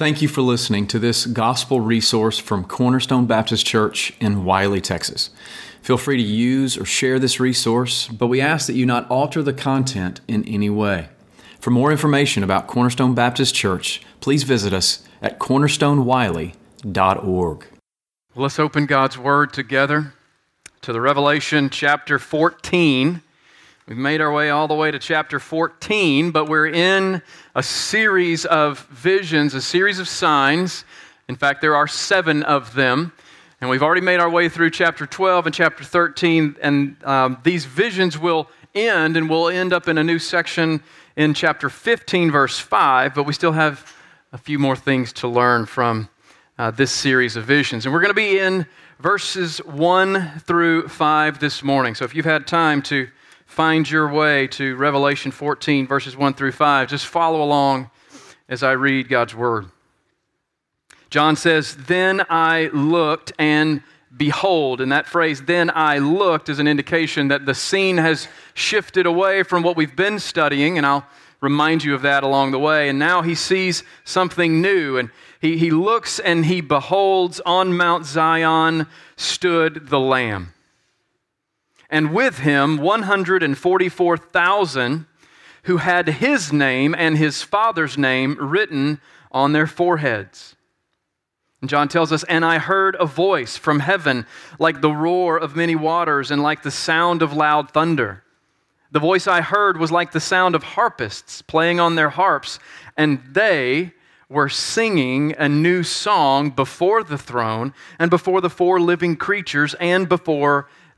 Thank you for listening to this gospel resource from Cornerstone Baptist Church in Wylie, Texas. Feel free to use or share this resource, but we ask that you not alter the content in any way. For more information about Cornerstone Baptist Church, please visit us at cornerstonewylie.org. Let's open God's Word together to the Revelation chapter 14. We've made our way all the way to chapter 14, but we're in a series of visions, a series of signs. In fact, there are seven of them. And we've already made our way through chapter 12 and chapter 13, and um, these visions will end, and we'll end up in a new section in chapter 15, verse 5, but we still have a few more things to learn from uh, this series of visions. And we're going to be in verses 1 through 5 this morning. So if you've had time to find your way to Revelation 14, verses 1 through 5. Just follow along as I read God's word. John says, Then I looked and behold. And that phrase, then I looked, is an indication that the scene has shifted away from what we've been studying, and I'll remind you of that along the way. And now he sees something new, and he, he looks and he beholds on Mount Zion stood the Lamb and with him 144,000 who had his name and his father's name written on their foreheads. And John tells us, And I heard a voice from heaven like the roar of many waters and like the sound of loud thunder. The voice I heard was like the sound of harpists playing on their harps, and they were singing a new song before the throne and before the four living creatures and before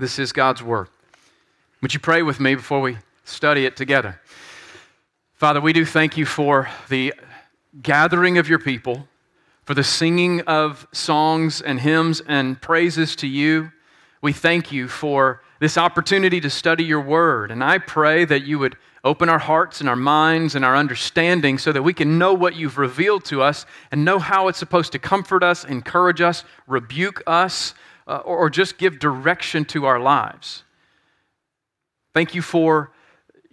This is God's word. Would you pray with me before we study it together? Father, we do thank you for the gathering of your people, for the singing of songs and hymns and praises to you. We thank you for this opportunity to study your word. And I pray that you would open our hearts and our minds and our understanding so that we can know what you've revealed to us and know how it's supposed to comfort us, encourage us, rebuke us, uh, or, or just give direction to our lives. Thank you for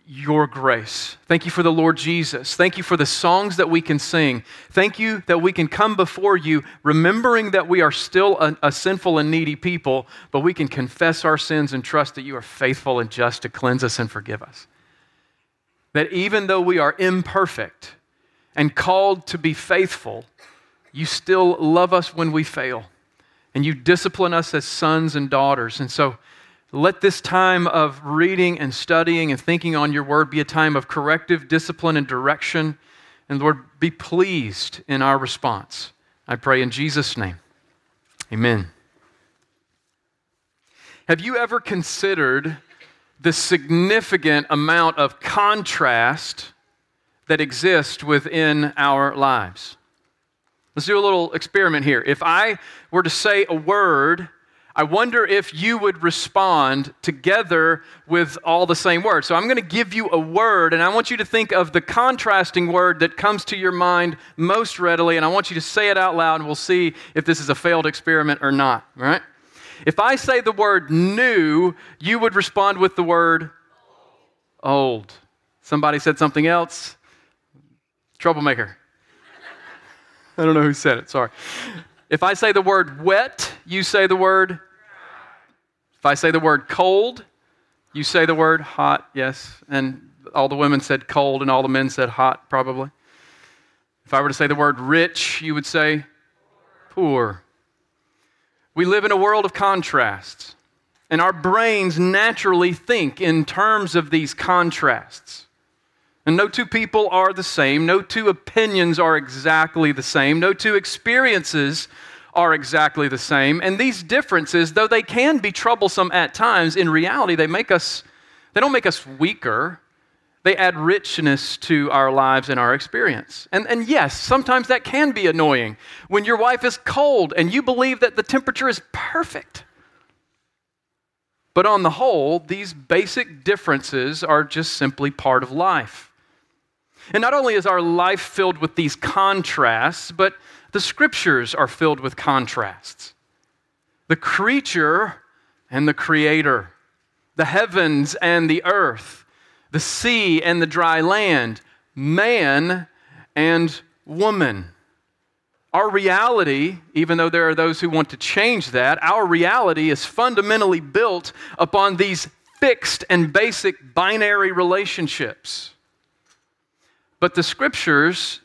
your grace. Thank you for the Lord Jesus. Thank you for the songs that we can sing. Thank you that we can come before you remembering that we are still a, a, sinful and needy people, but we can confess our sins and trust that you are faithful and just to cleanse us and forgive us. That even though we are imperfect and called to be faithful, you still love us when we fail and you discipline us as sons and daughters. And so let this time of reading and studying and thinking on your word be a time of corrective discipline and direction. And Lord, be pleased in our response. I pray in Jesus' name. Amen. Have you ever considered the significant amount of contrast that exists within our lives? Let's do a little experiment here. If I were to say a word, I wonder if you would respond together with all the same words. So I'm going to give you a word, and I want you to think of the contrasting word that comes to your mind most readily, and I want you to say it out loud, and we'll see if this is a failed experiment or not. All right? If I say the word new, you would respond with the word old. Somebody said something else. Troublemaker. I don't know who said it, sorry. If I say the word wet, you say the word. If I say the word cold, you say the word hot, yes. And all the women said cold and all the men said hot, probably. If I were to say the word rich, you would say poor. We live in a world of contrasts, and our brains naturally think in terms of these contrasts. And no two people are the same. No two opinions are exactly the same. No two experiences are exactly the same. And these differences, though they can be troublesome at times, in reality, they make us, they don't make us weaker. They add richness to our lives and our experience. And, and yes, sometimes that can be annoying when your wife is cold and you believe that the temperature is perfect. But on the whole, these basic differences are just simply part of life. And not only is our life filled with these contrasts, but the scriptures are filled with contrasts. The creature and the creator, the heavens and the earth, the sea and the dry land, man and woman. Our reality, even though there are those who want to change that, our reality is fundamentally built upon these fixed and basic binary relationships. But the scriptures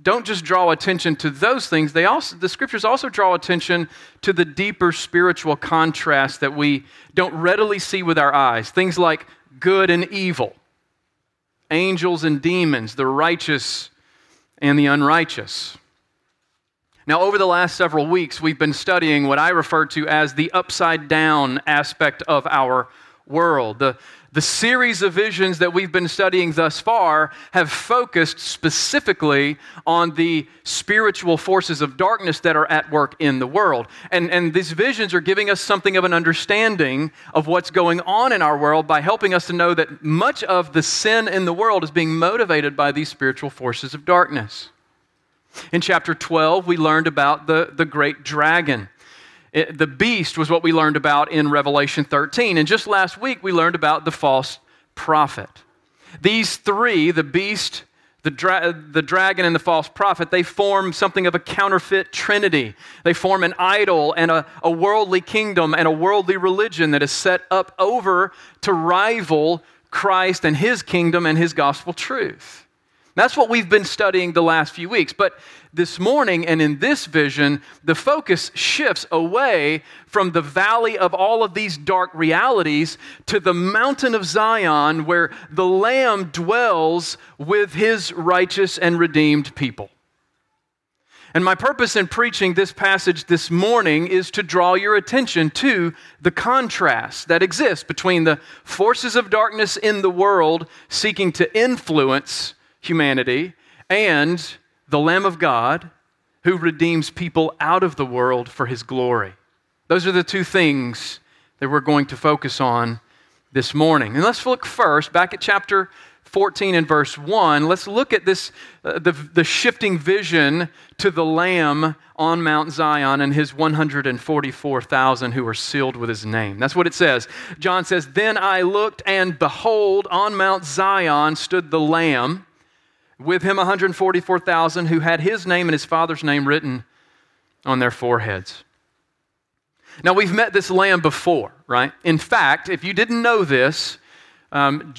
don't just draw attention to those things, they also, the scriptures also draw attention to the deeper spiritual contrast that we don't readily see with our eyes. Things like good and evil, angels and demons, the righteous and the unrighteous. Now, over the last several weeks, we've been studying what I refer to as the upside down aspect of our world. The, the series of visions that we've been studying thus far have focused specifically on the spiritual forces of darkness that are at work in the world. And, and these visions are giving us something of an understanding of what's going on in our world by helping us to know that much of the sin in the world is being motivated by these spiritual forces of darkness. In chapter 12, we learned about the, the great dragon. It, the beast was what we learned about in Revelation 13. And just last week, we learned about the false prophet. These three, the beast, the, dra- the dragon, and the false prophet, they form something of a counterfeit trinity. They form an idol and a, a worldly kingdom and a worldly religion that is set up over to rival Christ and his kingdom and his gospel truth. That's what we've been studying the last few weeks. But this morning and in this vision, the focus shifts away from the valley of all of these dark realities to the mountain of Zion where the Lamb dwells with his righteous and redeemed people. And my purpose in preaching this passage this morning is to draw your attention to the contrast that exists between the forces of darkness in the world seeking to influence humanity and the Lamb of God who redeems people out of the world for his glory. Those are the two things that we're going to focus on this morning. And let's look first back at chapter 14 and verse 1. Let's look at this uh, the, the shifting vision to the Lamb on Mount Zion and his 144,000 who are sealed with his name. That's what it says. John says, Then I looked, and behold, on Mount Zion stood the Lamb with him 144,000 who had his name and his father's name written on their foreheads. Now, we've met this lamb before, right? In fact, if you didn't know this, um,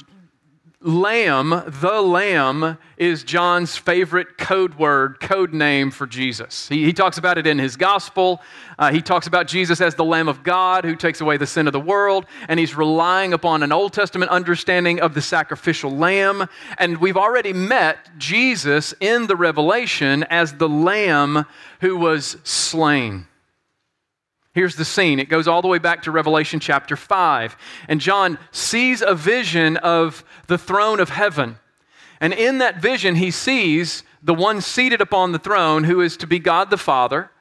lamb, the lamb, is John's favorite code word, code name for Jesus. He, he talks about it in his gospel. Uh, he talks about Jesus as the Lamb of God who takes away the sin of the world, and he's relying upon an Old Testament understanding of the sacrificial lamb. And we've already met Jesus in the Revelation as the lamb who was slain. Here's the scene. It goes all the way back to Revelation chapter 5. And John sees a vision of the throne of heaven. And in that vision, he sees the one seated upon the throne who is to be God the Father.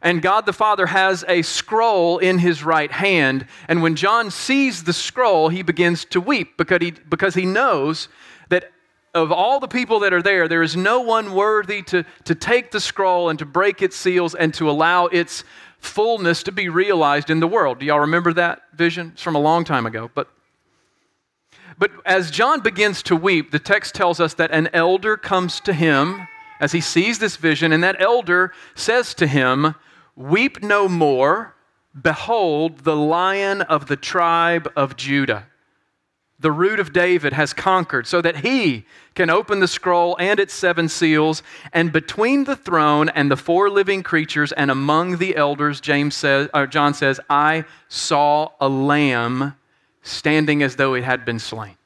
And God the Father has a scroll in his right hand. And when John sees the scroll, he begins to weep because he, because he knows that of all the people that are there, there is no one worthy to, to take the scroll and to break its seals and to allow its fullness to be realized in the world. Do y'all remember that vision? It's from a long time ago. But, but as John begins to weep, the text tells us that an elder comes to him as he sees this vision, and that elder says to him, Weep no more. Behold, the lion of the tribe of Judah the root of David has conquered, so that he can open the scroll and its seven seals. And between the throne and the four living creatures and among the elders, James says, or John says, I saw a lamb standing as though it had been slain.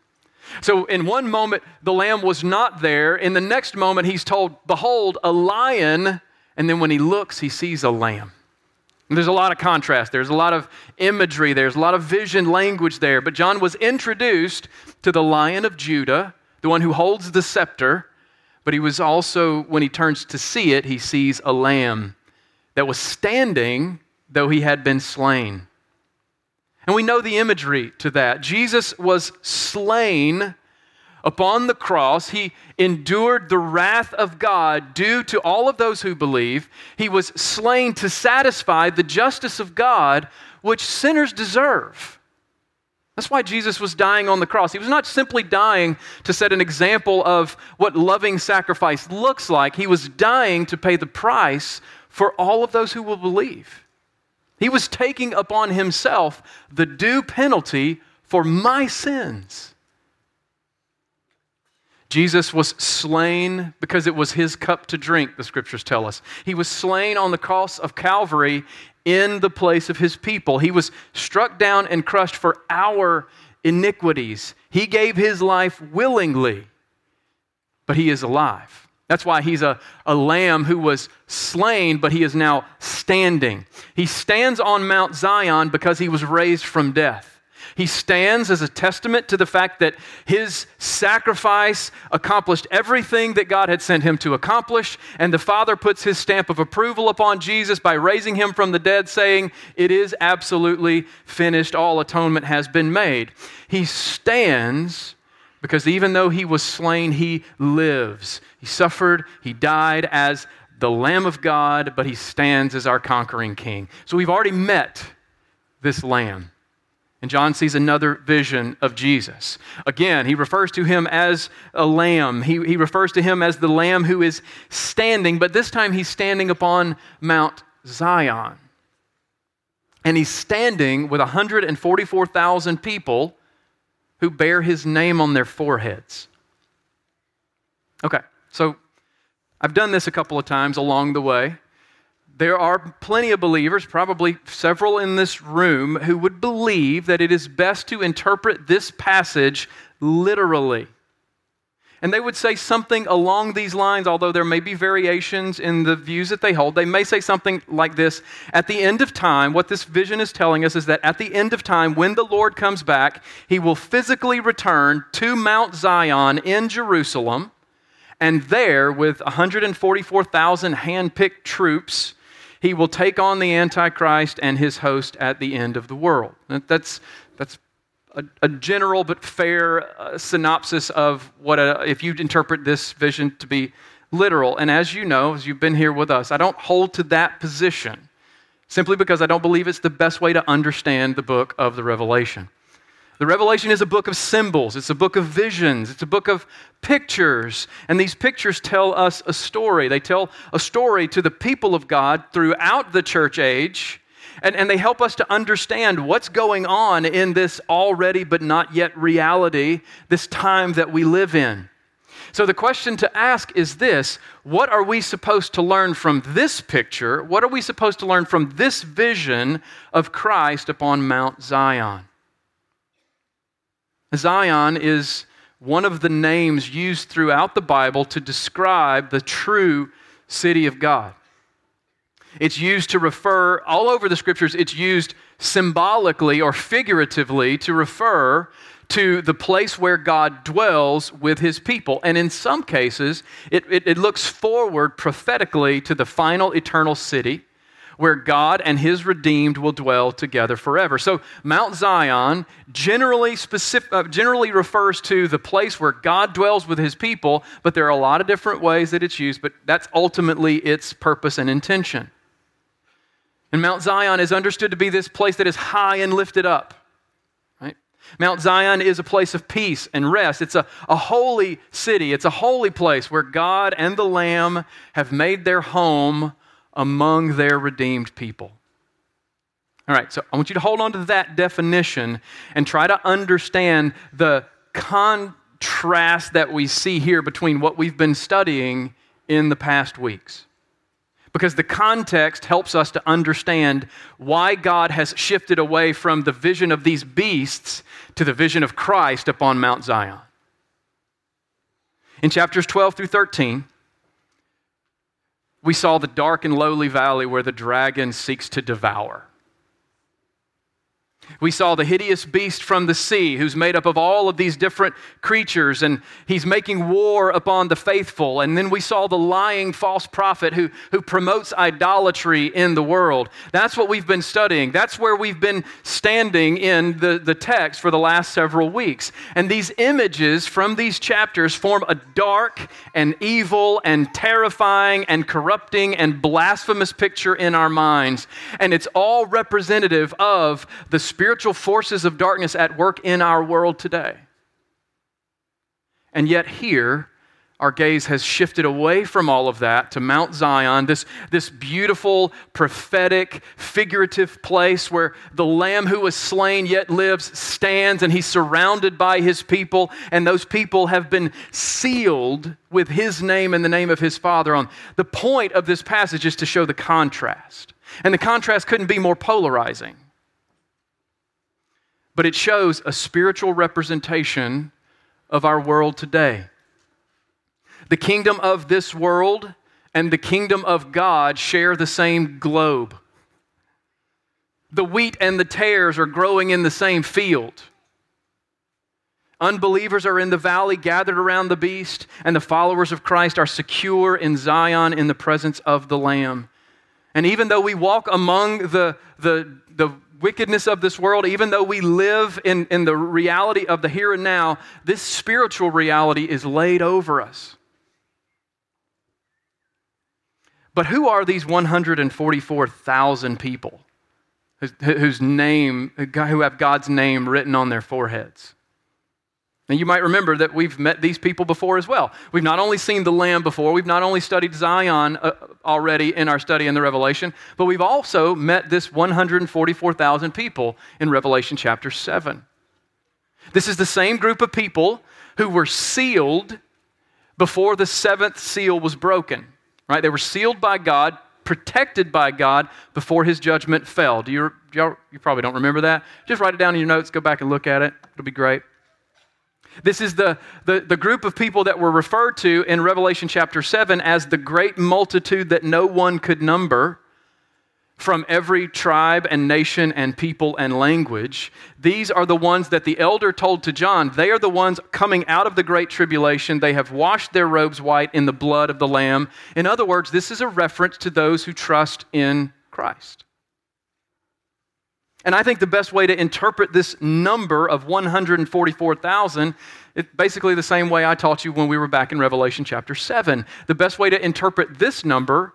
So, in one moment, the lamb was not there. In the next moment, he's told, Behold, a lion. And then when he looks, he sees a lamb. There's a lot of contrast. There's a lot of imagery. There's a lot of vision language there. But John was introduced to the Lion of Judah, the one who holds the scepter, but he was also, when he turns to see it, he sees a lamb that was standing though he had been slain. And we know the imagery to that. Jesus was slain upon the cross. He endured the wrath of God due to all of those who believe. He was slain to satisfy the justice of God, which sinners deserve. That's why Jesus was dying on the cross. He was not simply dying to set an example of what loving sacrifice looks like, he was dying to pay the price for all of those who will believe. He was taking upon himself the due penalty for my sins. Jesus was slain because it was his cup to drink, the scriptures tell us. He was slain on the cross of Calvary in the place of his people. He was struck down and crushed for our iniquities. He gave his life willingly, but he is alive. That's why he's a, a lamb who was slain, but he is now standing. He stands on Mount Zion because he was raised from death. He stands as a testament to the fact that his sacrifice accomplished everything that God had sent him to accomplish, and the Father puts his stamp of approval upon Jesus by raising him from the dead, saying, It is absolutely finished. All atonement has been made. He stands because even though he was slain, he lives. He suffered, he died as the Lamb of God, but he stands as our conquering king. So we've already met this Lamb. And John sees another vision of Jesus. Again, he refers to him as a lamb. He, he refers to him as the lamb who is standing, but this time he's standing upon Mount Zion. And he's standing with 144,000 people who bear his name on their foreheads. Okay, so I've done this a couple of times along the way. There are plenty of believers, probably several in this room, who would believe that it is best to interpret this passage literally. And they would say something along these lines, although there may be variations in the views that they hold. They may say something like this At the end of time, what this vision is telling us is that at the end of time, when the Lord comes back, he will physically return to Mount Zion in Jerusalem. And there, with 144,000 handpicked troops, he will take on the Antichrist and his host at the end of the world. That's, that's a, a general but fair uh, synopsis of what, a, if you interpret this vision to be literal. And as you know, as you've been here with us, I don't hold to that position simply because I don't believe it's the best way to understand the book of the Revelation. The Revelation is a book of symbols, it's a book of visions, it's a book of pictures. And these pictures tell us a story. They tell a story to the people of God throughout the church age and, and they help us to understand what's going on in this already but not yet reality, this time that we live in. So, the question to ask is this What are we supposed to learn from this picture? What are we supposed to learn from this vision of Christ upon Mount Zion? Zion is one of the names used throughout the Bible to describe the true city of God. It's used to refer, all over the scriptures, it's used symbolically or figuratively to refer to the place where God dwells with his people. And in some cases, it, it, it, looks forward prophetically to the final eternal city where God and his redeemed will dwell together forever. So, Mount Zion generally, specific, uh, generally refers to the place where God dwells with his people, but there are a lot of different ways that it's used, but that's ultimately its purpose and intention. And Mount Zion is understood to be this place that is high and lifted up. Right? Mount Zion is a place of peace and rest. It's a, a holy city, it's a holy place where God and the Lamb have made their home among their redeemed people. All right, so I want you to hold on to that definition and try to understand the contrast that we see here between what we've been studying in the past weeks because the context helps us to understand why God has shifted away from the vision of these beasts to the vision of Christ upon Mount Zion. In chapters 12 through 13, we saw the dark and lowly valley where the dragon seeks to devour. We saw the hideous beast from the sea, who's made up of all of these different creatures, and he's making war upon the faithful. And then we saw the lying false prophet who, who promotes idolatry in the world. That's what we've been studying. That's where we've been standing in the, the text for the last several weeks. And these images from these chapters form a dark and evil and terrifying and corrupting and blasphemous picture in our minds. And it's all representative of the spiritual forces of darkness at work in our world today. And yet, here, our gaze has shifted away from all of that to Mount Zion, this, this beautiful, prophetic, figurative place where the Lamb who was slain yet lives stands and he's surrounded by his people, and those people have been sealed with his name and the name of his Father on. The point of this passage is to show the contrast. And the contrast couldn't be more polarizing but it shows a spiritual representation of our world today. The kingdom of this world and the kingdom of God share the same globe. The wheat and the tares are growing in the same field. Unbelievers are in the valley gathered around the beast, and the followers of Christ are secure in Zion in the presence of the Lamb. And even though we walk among the, the, the wickedness of this world, even though we live in, in the reality of the here and now, this spiritual reality is laid over us. But who are these 144,000 people whose, whose name, who have God's name written on their foreheads? And you might remember that we've met these people before as well. We've not only seen the Lamb before, we've not only studied Zion uh, already in our study in the Revelation, but we've also met this 144,000 people in Revelation chapter 7. This is the same group of people who were sealed before the seventh seal was broken, right? They were sealed by God, protected by God before his judgment fell. Do you, you probably don't remember that? Just write it down in your notes, go back and look at it. It'll be great. This is the, the, the, group of people that were referred to in Revelation chapter 7 as the great multitude that no one could number from every tribe and nation and people and language. These are the ones that the elder told to John. They are the ones coming out of the great tribulation. They have washed their robes white in the blood of the Lamb. In other words, this is a reference to those who trust in Christ. And I think the best way to interpret this number of 144,000 is basically the same way I taught you when we were back in Revelation chapter 7. The best way to interpret this number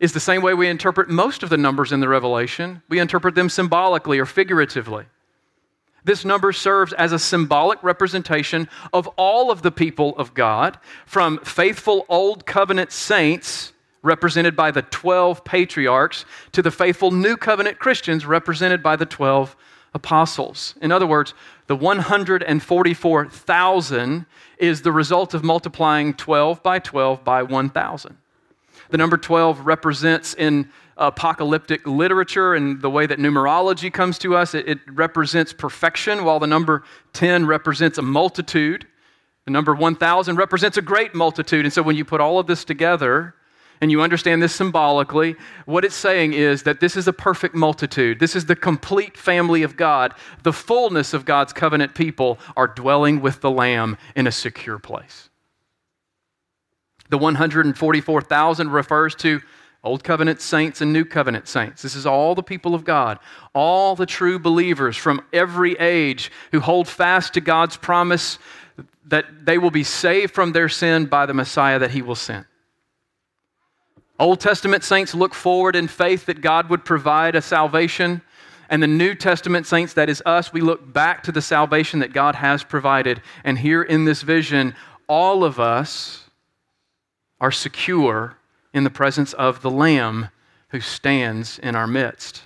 is the same way we interpret most of the numbers in the Revelation. We interpret them symbolically or figuratively. This number serves as a symbolic representation of all of the people of God, from faithful Old Covenant saints represented by the 12 patriarchs, to the faithful New Covenant Christians, represented by the 12 apostles. In other words, the 144,000 is the result of multiplying 12 by 12 by 1,000. The number 12 represents in apocalyptic literature and the way that numerology comes to us, it, it represents perfection, while the number 10 represents a multitude. The number 1,000 represents a great multitude. And so when you put all of this together, and you understand this symbolically, what it's saying is that this is a perfect multitude. This is the complete family of God. The fullness of God's covenant people are dwelling with the Lamb in a secure place. The 144,000 refers to Old covenant saints and new covenant saints. This is all the people of God, all the true believers from every age who hold fast to God's promise that they will be saved from their sin by the Messiah that He will send. Old Testament saints look forward in faith that God would provide a salvation. And the New Testament saints, that is us, we look back to the salvation that God has provided. And here in this vision, all of us are secure in the presence of the Lamb who stands in our midst.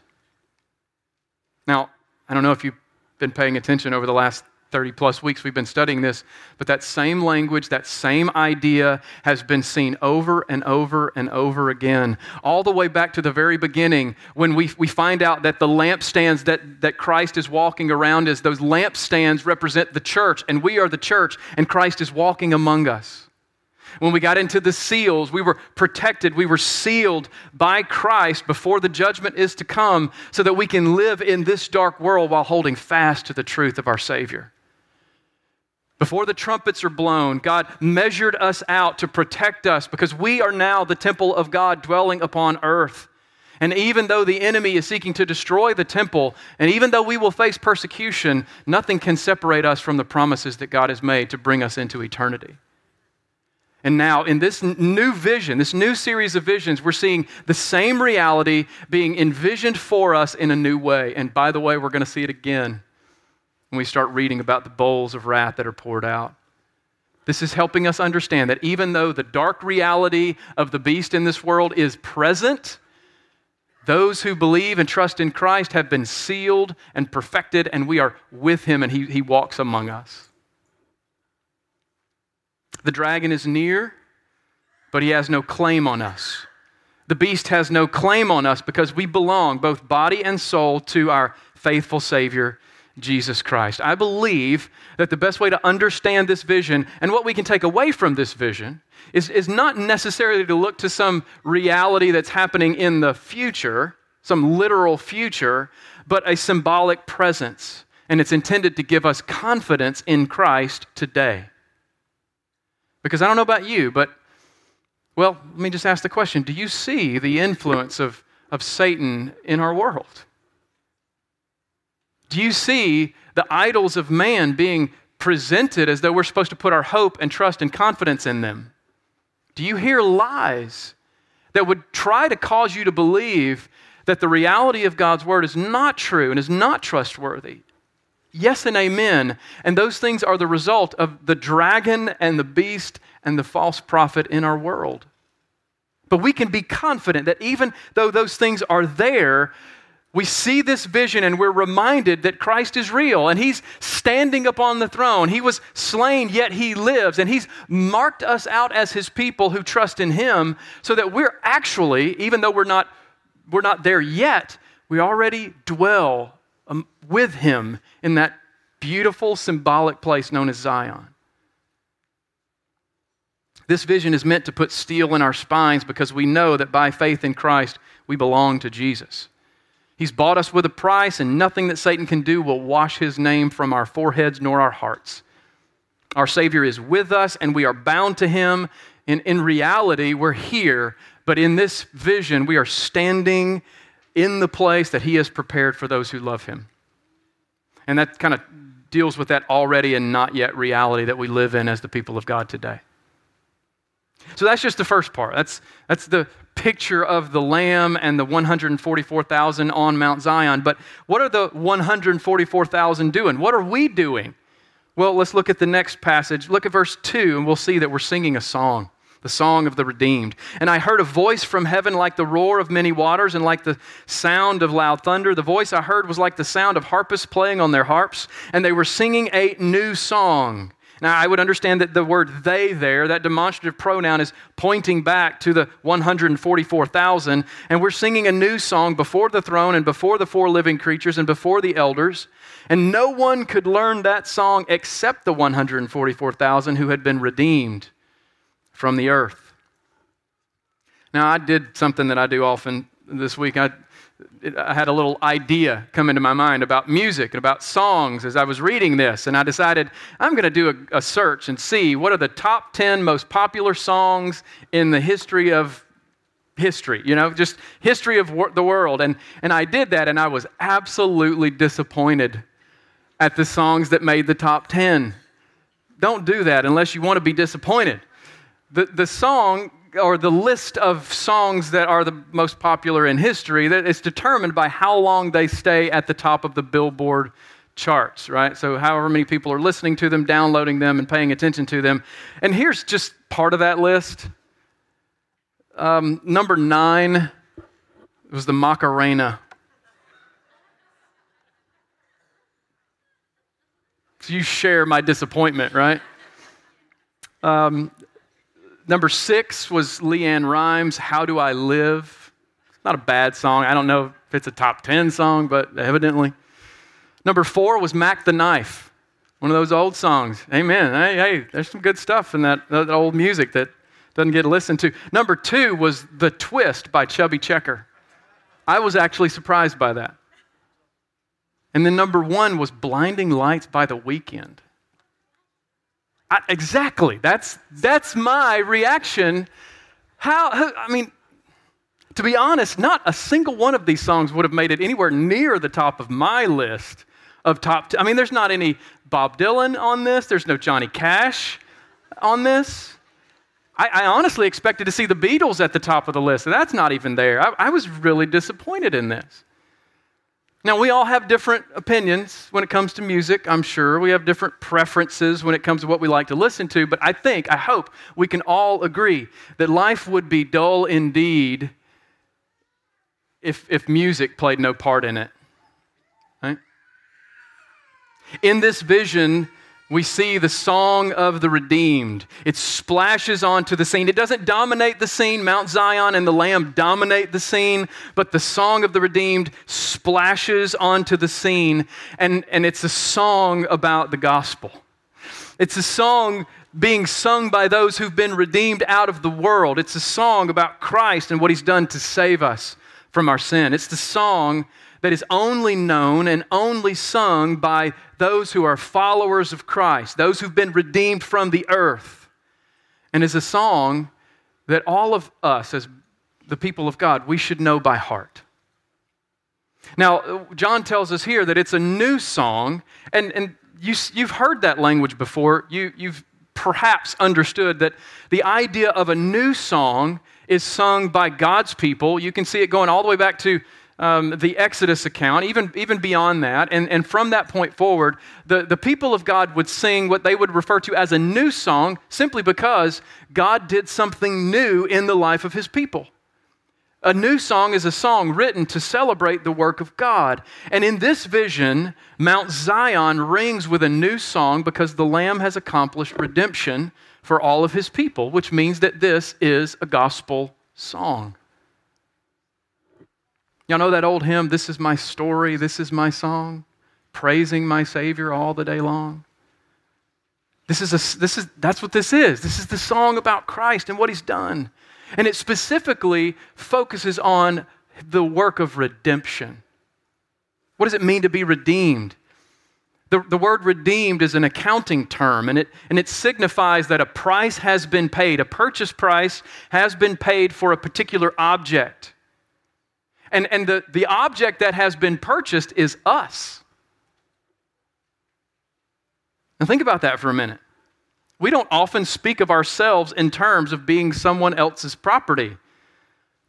Now, I don't know if you've been paying attention over the last 30 plus weeks we've been studying this, but that same language, that same idea has been seen over and over and over again, all the way back to the very beginning when we, we find out that the lampstands that, that Christ is walking around as those lampstands represent the church, and we are the church, and Christ is walking among us. When we got into the seals, we were protected, we were sealed by Christ before the judgment is to come so that we can live in this dark world while holding fast to the truth of our Savior. Before the trumpets are blown, God measured us out to protect us because we are now the temple of God dwelling upon earth. And even though the enemy is seeking to destroy the temple, and even though we will face persecution, nothing can separate us from the promises that God has made to bring us into eternity. And now, in this new vision, this new series of visions, we're seeing the same reality being envisioned for us in a new way. And by the way, we're going to see it again when we start reading about the bowls of wrath that are poured out. This is helping us understand that even though the dark reality of the beast in this world is present, those who believe and trust in Christ have been sealed and perfected, and we are with him, and he, he walks among us. The dragon is near, but he has no claim on us. The beast has no claim on us because we belong, both body and soul, to our faithful Savior, Jesus Christ. I believe that the best way to understand this vision and what we can take away from this vision is, is not necessarily to look to some reality that's happening in the future, some literal future, but a symbolic presence. And it's intended to give us confidence in Christ today. Because I don't know about you, but, well, let me just ask the question Do you see the influence of, of Satan in our world? Do you see the idols of man being presented as though we're supposed to put our hope and trust and confidence in them? Do you hear lies that would try to cause you to believe that the reality of God's word is not true and is not trustworthy? Yes and amen. And those things are the result of the dragon and the beast and the false prophet in our world. But we can be confident that even though those things are there, we see this vision and we're reminded that Christ is real and he's standing upon the throne. He was slain, yet he lives. And he's marked us out as his people who trust in him so that we're actually, even though we're not, we're not there yet, we already dwell um, with him in that beautiful symbolic place known as Zion. This vision is meant to put steel in our spines because we know that by faith in Christ, we belong to Jesus. He's bought us with a price, and nothing that Satan can do will wash his name from our foreheads nor our hearts. Our Savior is with us, and we are bound to him. In, in reality, we're here, but in this vision, we are standing in the place that he has prepared for those who love him. And that kind of deals with that already and not yet reality that we live in as the people of God today. So that's just the first part. That's, that's the picture of the Lamb and the 144,000 on Mount Zion. But what are the 144,000 doing? What are we doing? Well, let's look at the next passage. Look at verse 2, and we'll see that we're singing a song, the song of the redeemed. And I heard a voice from heaven like the roar of many waters and like the sound of loud thunder. The voice I heard was like the sound of harpists playing on their harps, and they were singing a new song now, I would understand that the word they there, that demonstrative pronoun, is pointing back to the 144,000. And we're singing a new song before the throne and before the four living creatures and before the elders. And no one could learn that song except the 144,000 who had been redeemed from the earth. Now, I did something that I do often this week. I I had a little idea come into my mind about music and about songs as I was reading this, and I decided I'm going to do a, a, search and see what are the top 10 most popular songs in the history of history, you know, just history of wor- the world. And, and I did that, and I was absolutely disappointed at the songs that made the top 10. Don't do that unless you want to be disappointed. The, the song or the list of songs that are the most popular in history that is determined by how long they stay at the top of the Billboard charts, right? So, however many people are listening to them, downloading them, and paying attention to them. And here's just part of that list. Um, number nine was the Macarena. So you share my disappointment, right? Um, Number six was LeAnn Rimes, How Do I Live? Not a bad song. I don't know if it's a top 10 song, but evidently. Number four was Mac the Knife, one of those old songs. Amen. Hey, hey, there's some good stuff in that, that old music that doesn't get listened to. Number two was The Twist by Chubby Checker. I was actually surprised by that. And then number one was Blinding Lights by The Weeknd. I, exactly. That's, that's my reaction. How, I mean, to be honest, not a single one of these songs would have made it anywhere near the top of my list of top. T- I mean, there's not any Bob Dylan on this, there's no Johnny Cash on this. I, I honestly expected to see the Beatles at the top of the list, and that's not even there. I, I was really disappointed in this. Now, we all have different opinions when it comes to music, I'm sure. We have different preferences when it comes to what we like to listen to, but I think, I hope we can all agree that life would be dull indeed if, if music played no part in it. Right? In this vision, we see the song of the redeemed. It splashes onto the scene. It doesn't dominate the scene. Mount Zion and the Lamb dominate the scene, but the song of the redeemed splashes onto the scene, and, and it's a song about the gospel. It's a song being sung by those who've been redeemed out of the world. It's a song about Christ and what he's done to save us from our sin. It's the song that is only known and only sung by those who are followers of Christ, those who've been redeemed from the earth, and is a song that all of us, as the people of God, we should know by heart. Now, John tells us here that it's a new song, and, and you, you've heard that language before. You, you've perhaps understood that the idea of a new song is sung by God's people. You can see it going all the way back to um, the Exodus account, even, even beyond that. And, and from that point forward, the, the people of God would sing what they would refer to as a new song simply because God did something new in the life of his people. A new song is a song written to celebrate the work of God. And in this vision, Mount Zion rings with a new song because the Lamb has accomplished redemption for all of his people, which means that this is a gospel song. Y'all know that old hymn, This is my story, this is my song, praising my Savior all the day long? This is a, this is, that's what this is. This is the song about Christ and what he's done. And it specifically focuses on the work of redemption. What does it mean to be redeemed? The, the word redeemed is an accounting term, and it, and it signifies that a price has been paid, a purchase price has been paid for a particular object. And, and the, the object that has been purchased is us. Now, think about that for a minute. We don't often speak of ourselves in terms of being someone else's property,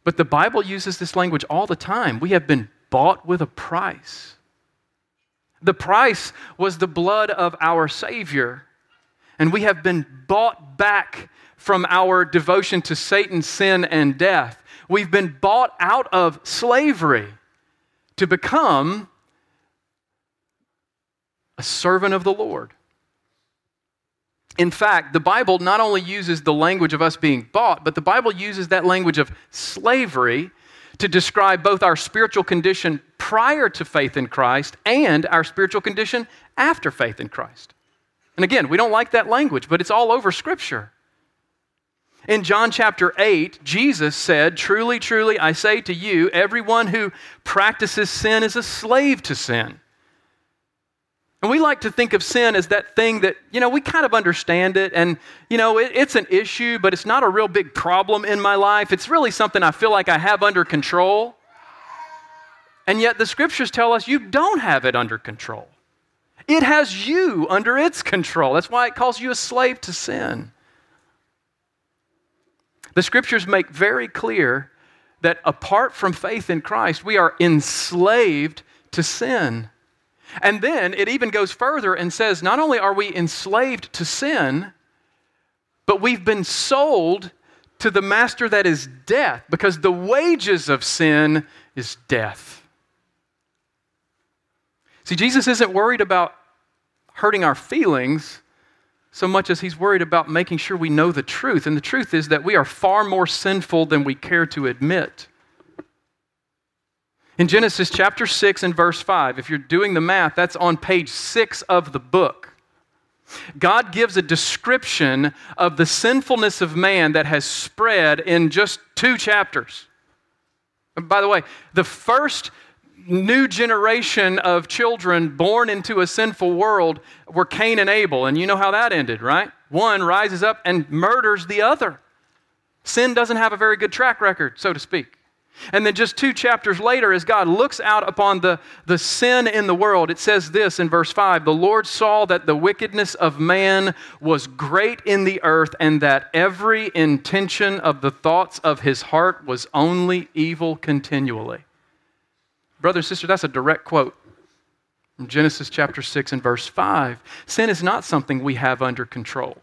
but the Bible uses this language all the time. We have been bought with a price. The price was the blood of our Savior, and we have been bought back from our devotion to Satan, sin, and death. We've been bought out of slavery to become a servant of the Lord. In fact, the Bible not only uses the language of us being bought, but the Bible uses that language of slavery to describe both our spiritual condition prior to faith in Christ and our spiritual condition after faith in Christ. And again, we don't like that language, but it's all over Scripture. In John chapter 8, Jesus said, Truly, truly, I say to you, everyone who practices sin is a slave to sin. And we like to think of sin as that thing that, you know, we kind of understand it and, you know, it, it's an issue, but it's not a real big problem in my life. It's really something I feel like I have under control. And yet the scriptures tell us you don't have it under control. It has you under its control. That's why it calls you a slave to sin. The scriptures make very clear that apart from faith in Christ, we are enslaved to sin. And then it even goes further and says not only are we enslaved to sin, but we've been sold to the master that is death, because the wages of sin is death. See, Jesus isn't worried about hurting our feelings so much as he's worried about making sure we know the truth. And the truth is that we are far more sinful than we care to admit. In Genesis chapter 6 and verse 5, if you're doing the math, that's on page 6 of the book. God gives a description of the sinfulness of man that has spread in just two chapters. By the way, the first new generation of children born into a sinful world were Cain and Abel. And you know how that ended, right? One rises up and murders the other. Sin doesn't have a very good track record, so to speak. And then just two chapters later, as God looks out upon the, the sin in the world, it says this in verse 5 The Lord saw that the wickedness of man was great in the earth, and that every intention of the thoughts of his heart was only evil continually. Brother and sister, that's a direct quote from Genesis chapter 6 and verse 5. Sin is not something we have under control.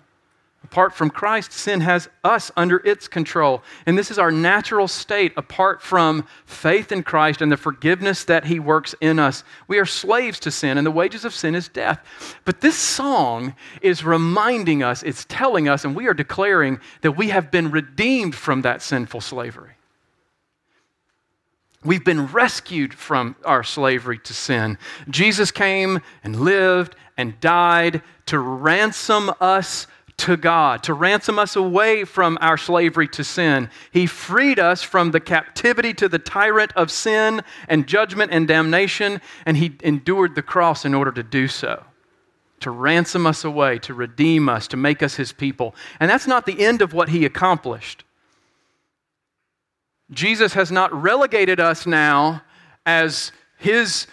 Apart from Christ, sin has us under its control. And this is our natural state apart from faith in Christ and the forgiveness that He works in us. We are slaves to sin, and the wages of sin is death. But this song is reminding us, it's telling us, and we are declaring that we have been redeemed from that sinful slavery. We've been rescued from our slavery to sin. Jesus came and lived and died to ransom us to God, to ransom us away from our slavery to sin. He freed us from the captivity to the tyrant of sin and judgment and damnation, and He endured the cross in order to do so. To ransom us away, to redeem us, to make us His people. And that's not the end of what He accomplished. Jesus has not relegated us now as His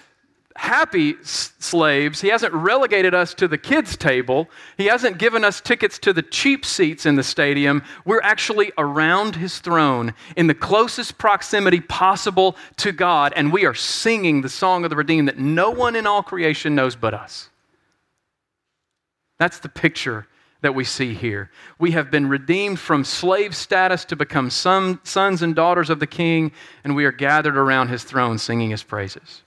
happy slaves. He hasn't relegated us to the kids' table. He hasn't given us tickets to the cheap seats in the stadium. We're actually around his throne in the closest proximity possible to God, and we are singing the song of the redeemed that no one in all creation knows but us. That's the picture that we see here. We have been redeemed from slave status to become sons and daughters of the king, and we are gathered around his throne singing his praises.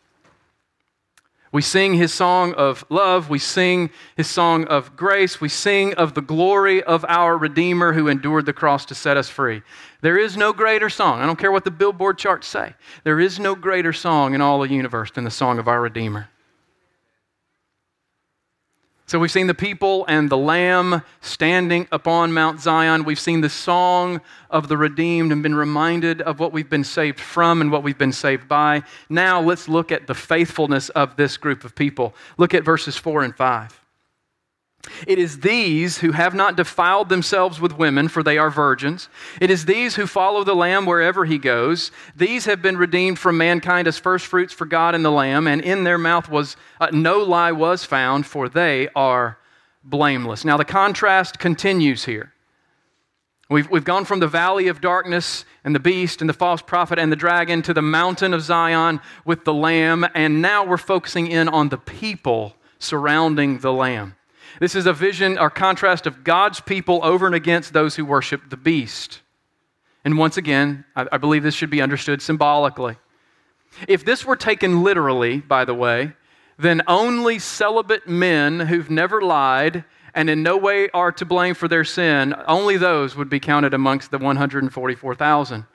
We sing his song of love. We sing his song of grace. We sing of the glory of our Redeemer who endured the cross to set us free. There is no greater song. I don't care what the billboard charts say. There is no greater song in all the universe than the song of our Redeemer. So we've seen the people and the Lamb standing upon Mount Zion. We've seen the song of the redeemed and been reminded of what we've been saved from and what we've been saved by. Now let's look at the faithfulness of this group of people. Look at verses 4 and 5. It is these who have not defiled themselves with women, for they are virgins. It is these who follow the Lamb wherever he goes. These have been redeemed from mankind as firstfruits for God and the Lamb, and in their mouth was uh, no lie was found, for they are blameless. Now the contrast continues here. We've, we've gone from the valley of darkness and the beast and the false prophet and the dragon to the mountain of Zion with the Lamb, and now we're focusing in on the people surrounding the Lamb. This is a vision or contrast of God's people over and against those who worship the beast. And once again, I, I believe this should be understood symbolically. If this were taken literally, by the way, then only celibate men who've never lied and in no way are to blame for their sin, only those would be counted amongst the 144,000.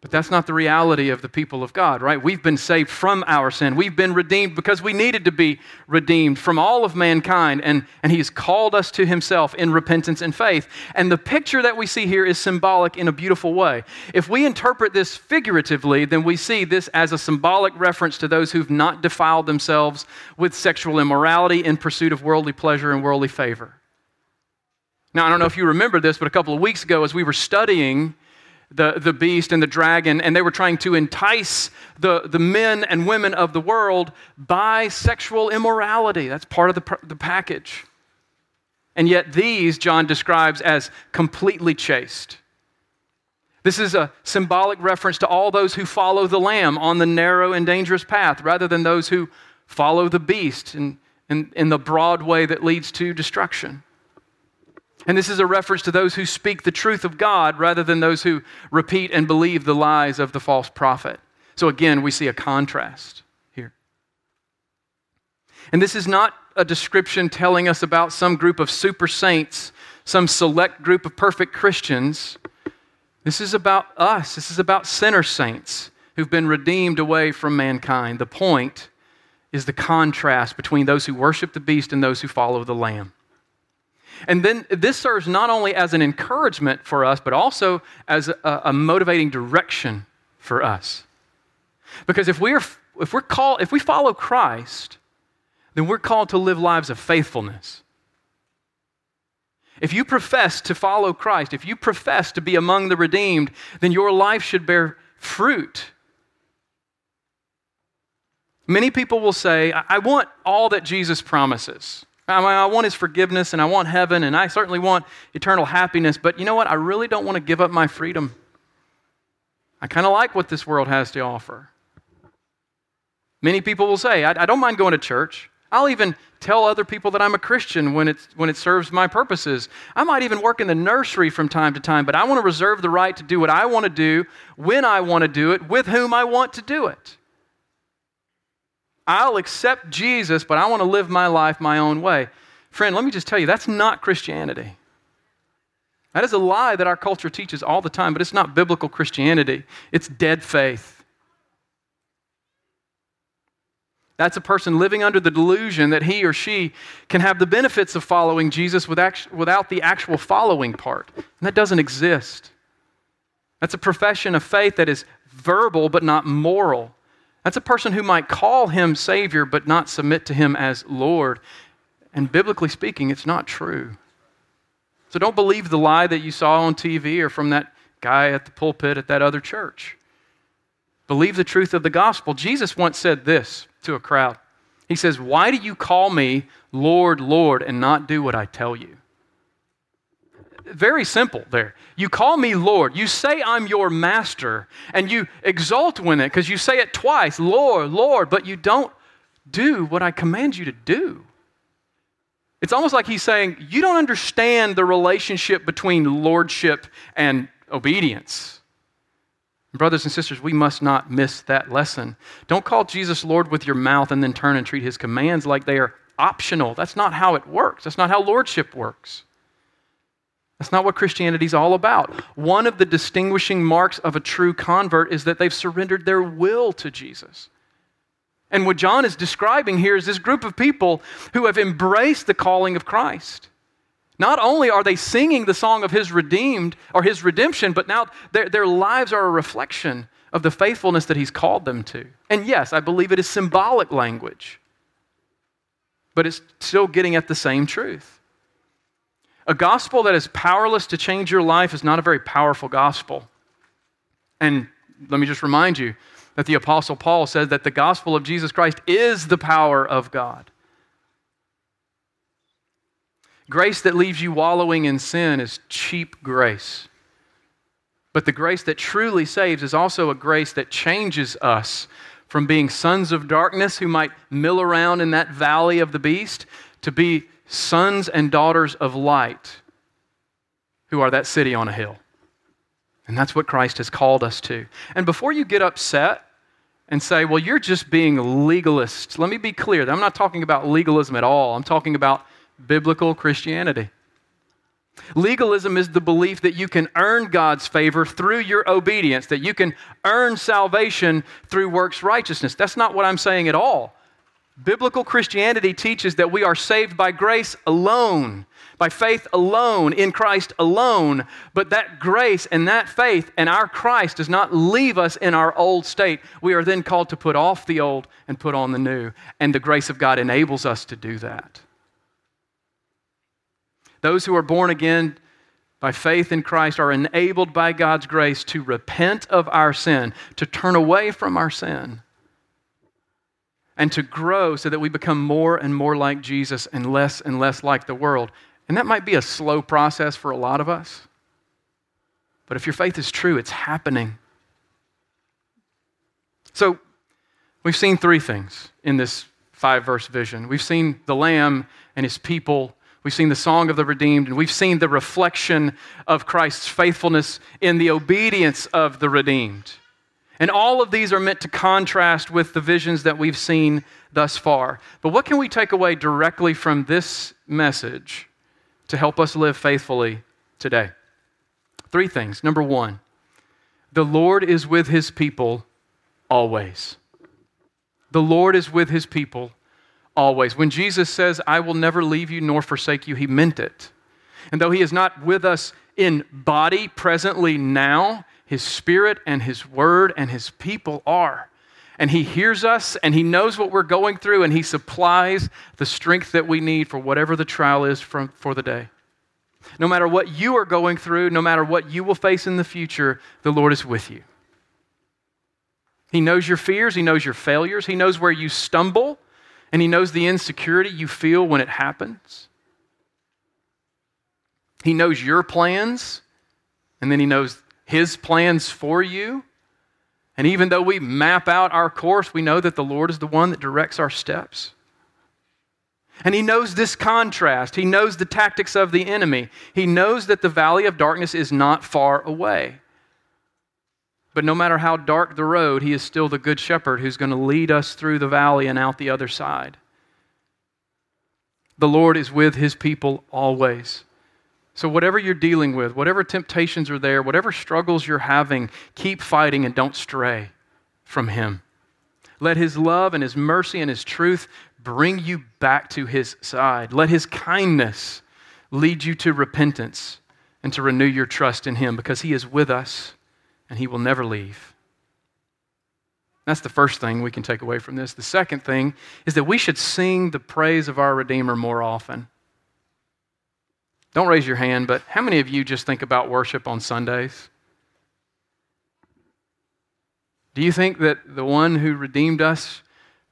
But that's not the reality of the people of God, right? We've been saved from our sin. We've been redeemed because we needed to be redeemed from all of mankind. And, and He's called us to Himself in repentance and faith. And the picture that we see here is symbolic in a beautiful way. If we interpret this figuratively, then we see this as a symbolic reference to those who've not defiled themselves with sexual immorality in pursuit of worldly pleasure and worldly favor. Now, I don't know if you remember this, but a couple of weeks ago, as we were studying, the, the beast and the dragon, and they were trying to entice the, the men and women of the world by sexual immorality. That's part of the, the package. And yet, these John describes as completely chaste. This is a symbolic reference to all those who follow the Lamb on the narrow and dangerous path, rather than those who follow the beast in, in, in the broad way that leads to destruction. And this is a reference to those who speak the truth of God rather than those who repeat and believe the lies of the false prophet. So again, we see a contrast here. And this is not a description telling us about some group of super saints, some select group of perfect Christians. This is about us. This is about sinner saints who've been redeemed away from mankind. The point is the contrast between those who worship the beast and those who follow the Lamb. And then this serves not only as an encouragement for us, but also as a, a motivating direction for us. Because if we're if we're called if we follow Christ, then we're called to live lives of faithfulness. If you profess to follow Christ, if you profess to be among the redeemed, then your life should bear fruit. Many people will say, I want all that Jesus promises. I, mean, I want his forgiveness and I want heaven and I certainly want eternal happiness, but you know what? I really don't want to give up my freedom. I kind of like what this world has to offer. Many people will say, I, I, don't mind going to church. I'll even tell other people that I'm a Christian when, it's, when it serves my purposes. I might even work in the nursery from time to time, but I want to reserve the right to do what I want to do, when I want to do it, with whom I want to do it. I'll accept Jesus, but I want to live my life my own way. Friend, let me just tell you, that's not Christianity. That is a lie that our culture teaches all the time, but it's not biblical Christianity. It's dead faith. That's a person living under the delusion that he or she can have the benefits of following Jesus without the actual following part. And that doesn't exist. That's a profession of faith that is verbal but not moral. That's a person who might call him Savior but not submit to him as Lord. And biblically speaking, it's not true. So don't believe the lie that you saw on TV or from that guy at the pulpit at that other church. Believe the truth of the gospel. Jesus once said this to a crowd He says, Why do you call me Lord, Lord, and not do what I tell you? Very simple there. You call me Lord. You say I'm your master, and you exult when it because you say it twice Lord, Lord, but you don't do what I command you to do. It's almost like he's saying, You don't understand the relationship between lordship and obedience. Brothers and sisters, we must not miss that lesson. Don't call Jesus Lord with your mouth and then turn and treat his commands like they are optional. That's not how it works. That's not how lordship works. That's not what Christianity is all about. One of the distinguishing marks of a true convert is that they've surrendered their will to Jesus. And what John is describing here is this group of people who have embraced the calling of Christ. Not only are they singing the song of his redeemed or his redemption, but now their, their lives are a reflection of the faithfulness that he's called them to. And yes, I believe it is symbolic language, but it's still getting at the same truth. A gospel that is powerless to change your life is not a very powerful gospel. And let me just remind you that the Apostle Paul said that the gospel of Jesus Christ is the power of God. Grace that leaves you wallowing in sin is cheap grace. But the grace that truly saves is also a grace that changes us from being sons of darkness who might mill around in that valley of the beast to be sons and daughters of light who are that city on a hill. And that's what Christ has called us to. And before you get upset and say, well, you're just being legalist, let me be clear. I'm not talking about legalism at all. I'm talking about biblical Christianity. Legalism is the belief that you can earn God's favor through your obedience, that you can earn salvation through works righteousness. That's not what I'm saying at all. Biblical Christianity teaches that we are saved by grace alone, by faith alone, in Christ alone. But that grace and that faith and our Christ does not leave us in our old state. We are then called to put off the old and put on the new. And the grace of God enables us to do that. Those who are born again by faith in Christ are enabled by God's grace to repent of our sin, to turn away from our sin, and to grow so that we become more and more like Jesus and less and less like the world. And that might be a slow process for a lot of us. But if your faith is true, it's happening. So, we've seen three things in this five verse vision. We've seen the Lamb and his people We've seen the song of the redeemed, and we've seen the reflection of Christ's faithfulness in the obedience of the redeemed. And all of these are meant to contrast with the visions that we've seen thus far. But what can we take away directly from this message to help us live faithfully today? Three things. Number one, the Lord is with his people always. The Lord is with his people always. When Jesus says, I will never leave you nor forsake you, he meant it. And though he is not with us in body presently now, his spirit and his word and his people are. And he hears us and he knows what we're going through and he supplies the strength that we need for whatever the trial is from, for the day. No matter what you are going through, no matter what you will face in the future, the Lord is with you. He knows your fears, He knows your failures, He knows where you stumble, and He knows the insecurity you feel when it happens. He knows your plans, and then He knows His plans for you. And even though we map out our course, we know that the Lord is the one that directs our steps. And he knows this contrast. He knows the tactics of the enemy. He knows that the valley of darkness is not far away. But no matter how dark the road, he is still the good shepherd who's going to lead us through the valley and out the other side. The Lord is with his people always. So, whatever you're dealing with, whatever temptations are there, whatever struggles you're having, keep fighting and don't stray from him. Let his love and his mercy and his truth bring you back to his side. Let his kindness lead you to repentance and to renew your trust in him because he is with us and he will never leave. That's the first thing we can take away from this. The second thing is that we should sing the praise of our Redeemer more often. Don't raise your hand, but how many of you just think about worship on Sundays? Do you think that the one who redeemed us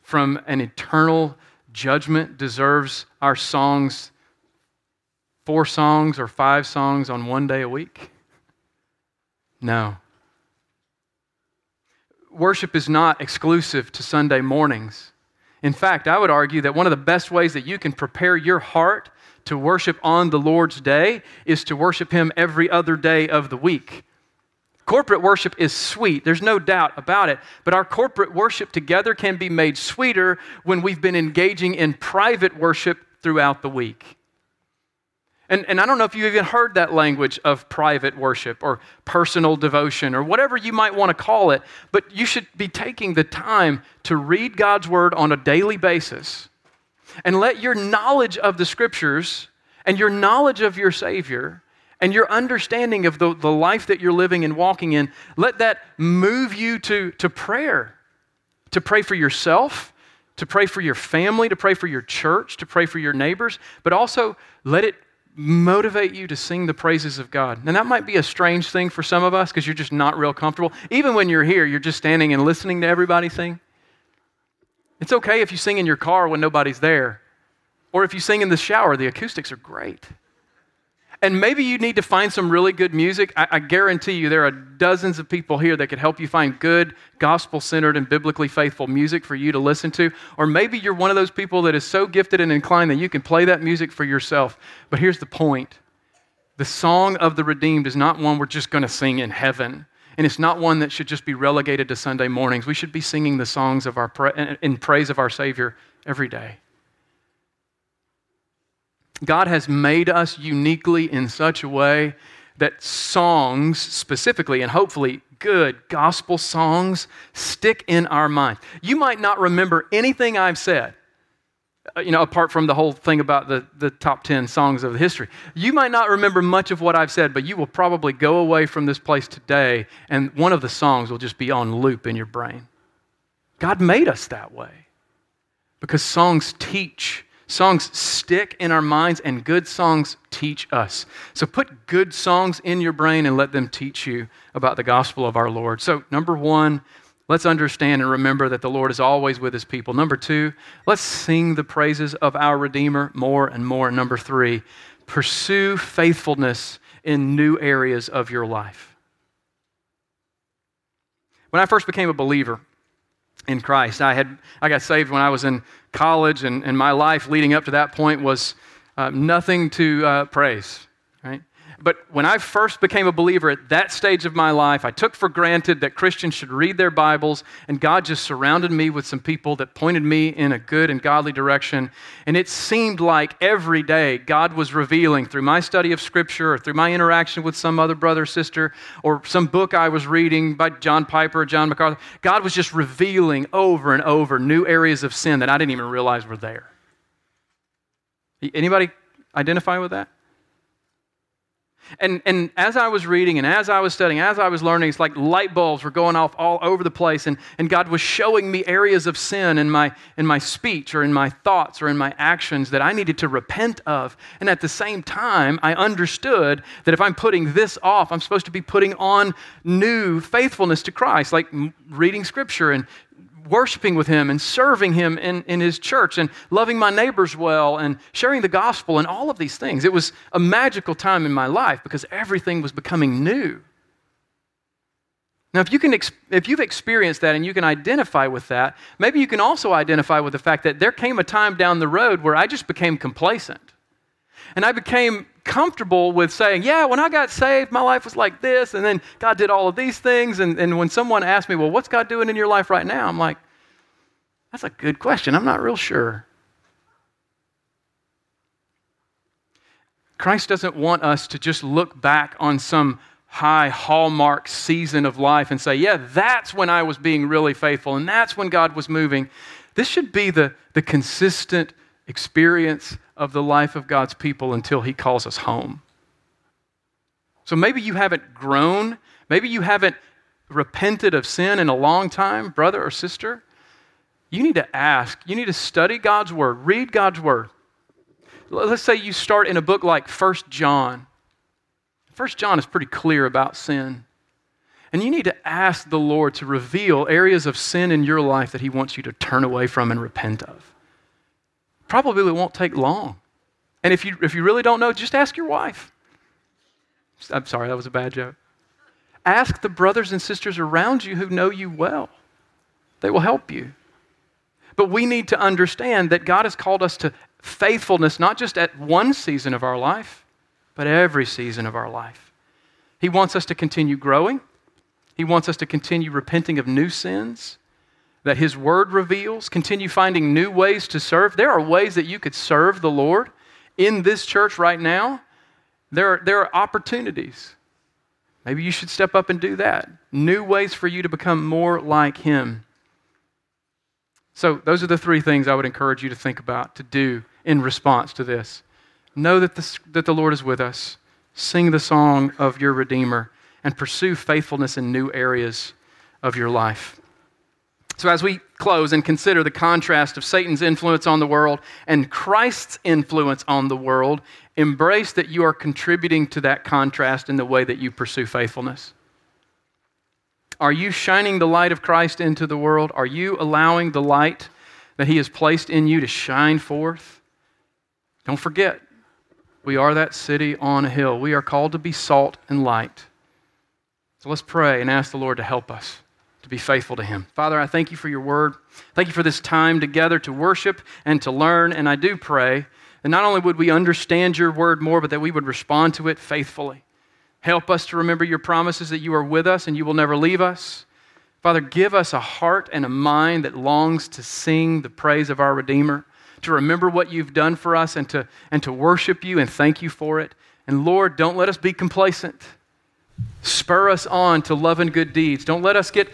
from an eternal judgment deserves our songs, four songs or five songs on one day a week? No. Worship is not exclusive to Sunday mornings. In fact, I would argue that one of the best ways that you can prepare your heart to worship on the Lord's day is to worship Him every other day of the week. Corporate worship is sweet, there's no doubt about it. But our corporate worship together can be made sweeter when we've been engaging in private worship throughout the week. And, and I don't know if you've even heard that language of private worship or personal devotion or whatever you might want to call it, but you should be taking the time to read God's word on a daily basis and let your knowledge of the scriptures and your knowledge of your Savior and your understanding of the, the life that you're living and walking in, let that move you to, to prayer, to pray for yourself, to pray for your family, to pray for your church, to pray for your neighbors, but also let it motivate you to sing the praises of God. And that might be a strange thing for some of us because you're just not real comfortable. Even when you're here, you're just standing and listening to everybody sing. It's okay if you sing in your car when nobody's there, or if you sing in the shower, the acoustics are great. And maybe you need to find some really good music. I, I guarantee you there are dozens of people here that could help you find good, gospel centered, and biblically faithful music for you to listen to. Or maybe you're one of those people that is so gifted and inclined that you can play that music for yourself. But here's the point the song of the redeemed is not one we're just going to sing in heaven. And it's not one that should just be relegated to Sunday mornings. We should be singing the songs of our pra- in praise of our Savior every day. God has made us uniquely in such a way that songs, specifically and hopefully good gospel songs, stick in our minds. You might not remember anything I've said, Uh, you know, apart from the whole thing about the, the top 10 songs of history. You might not remember much of what I've said, but you will probably go away from this place today and one of the songs will just be on loop in your brain. God made us that way because songs teach Songs stick in our minds, and good songs teach us. So put good songs in your brain and let them teach you about the gospel of our Lord. So, number one, let's understand and remember that the Lord is always with his people. Number two, let's sing the praises of our Redeemer more and more. Number three, pursue faithfulness in new areas of your life. When I first became a believer, in Christ. I, had, I got saved when I was in college, and, and my life leading up to that point was uh, nothing to uh, praise. Right? But when I first became a believer at that stage of my life, I took for granted that Christians should read their Bibles, and God just surrounded me with some people that pointed me in a good and godly direction. And it seemed like every day God was revealing through my study of Scripture or through my interaction with some other brother or sister or some book I was reading by John Piper or John MacArthur, God was just revealing over and over new areas of sin that I didn't even realize were there. Anybody identify with that? And, and as I was reading and as I was studying, as I was learning, it's like light bulbs were going off all over the place. And, and God was showing me areas of sin in my, in my speech or in my thoughts or in my actions that I needed to repent of. And at the same time, I understood that if I'm putting this off, I'm supposed to be putting on new faithfulness to Christ, like reading scripture and worshiping with Him and serving Him in, in His church and loving my neighbors well and sharing the gospel and all of these things. It was a magical time in my life because everything was becoming new. Now, if, you can, if you've experienced that and you can identify with that, maybe you can also identify with the fact that there came a time down the road where I just became complacent. And I became comfortable with saying, yeah, when I got saved, my life was like this, and then God did all of these things. And, and when someone asked me, well, what's God doing in your life right now? I'm like, that's a good question. I'm not real sure. Christ doesn't want us to just look back on some high hallmark season of life and say, yeah, that's when I was being really faithful and that's when God was moving. This should be the, the consistent experience of the life of God's people until He calls us home. So maybe you haven't grown, maybe you haven't repented of sin in a long time, brother or sister. You need to ask, you need to study God's Word, read God's Word. Let's say you start in a book like First John. First John is pretty clear about sin. And you need to ask the Lord to reveal areas of sin in your life that He wants you to turn away from and repent of. Probably won't take long. And if you, if you really don't know, just ask your wife. I'm sorry, that was a bad joke. Ask the brothers and sisters around you who know you well, they will help you. But we need to understand that God has called us to faithfulness, not just at one season of our life, but every season of our life. He wants us to continue growing, He wants us to continue repenting of new sins that His Word reveals, continue finding new ways to serve. There are ways that you could serve the Lord in this church right now. There are, there are opportunities. Maybe you should step up and do that. New ways for you to become more like Him. So, those are the three things I would encourage you to think about, to do in response to this. Know that, the that the Lord is with us, sing the song of your Redeemer, and pursue faithfulness in new areas of your life. So, as we close and consider the contrast of Satan's influence on the world and Christ's influence on the world, embrace that you are contributing to that contrast in the way that you pursue faithfulness. Are you shining the light of Christ into the world? Are you allowing the light that He has placed in you to shine forth? Don't forget, we are that city on a hill. We are called to be salt and light. So let's pray and ask the Lord to help us to be faithful to Him. Father, I thank you for your word. Thank you for this time together to worship and to learn. And I do pray that not only would we understand your word more, but that we would respond to it faithfully. Help us to remember your promises that you are with us and you will never leave us. Father, give us a heart and a mind that longs to sing the praise of our Redeemer, to remember what you've done for us and to, and to worship you and thank you for it. And Lord, don't let us be complacent. Spur us on to love and good deeds. Don't let us get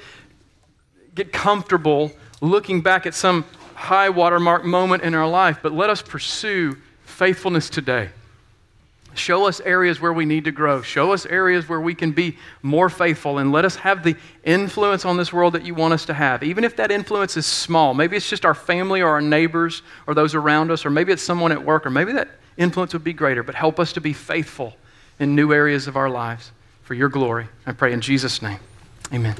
get comfortable looking back at some high watermark moment in our life, but let us pursue faithfulness today. Show us areas where we need to grow. Show us areas where we can be more faithful and let us have the influence on this world that you want us to have. Even if that influence is small, maybe it's just our family or our neighbors or those around us, or maybe it's someone at work, or maybe that influence would be greater, but help us to be faithful in new areas of our lives for your glory. I pray in Jesus' name. Amen.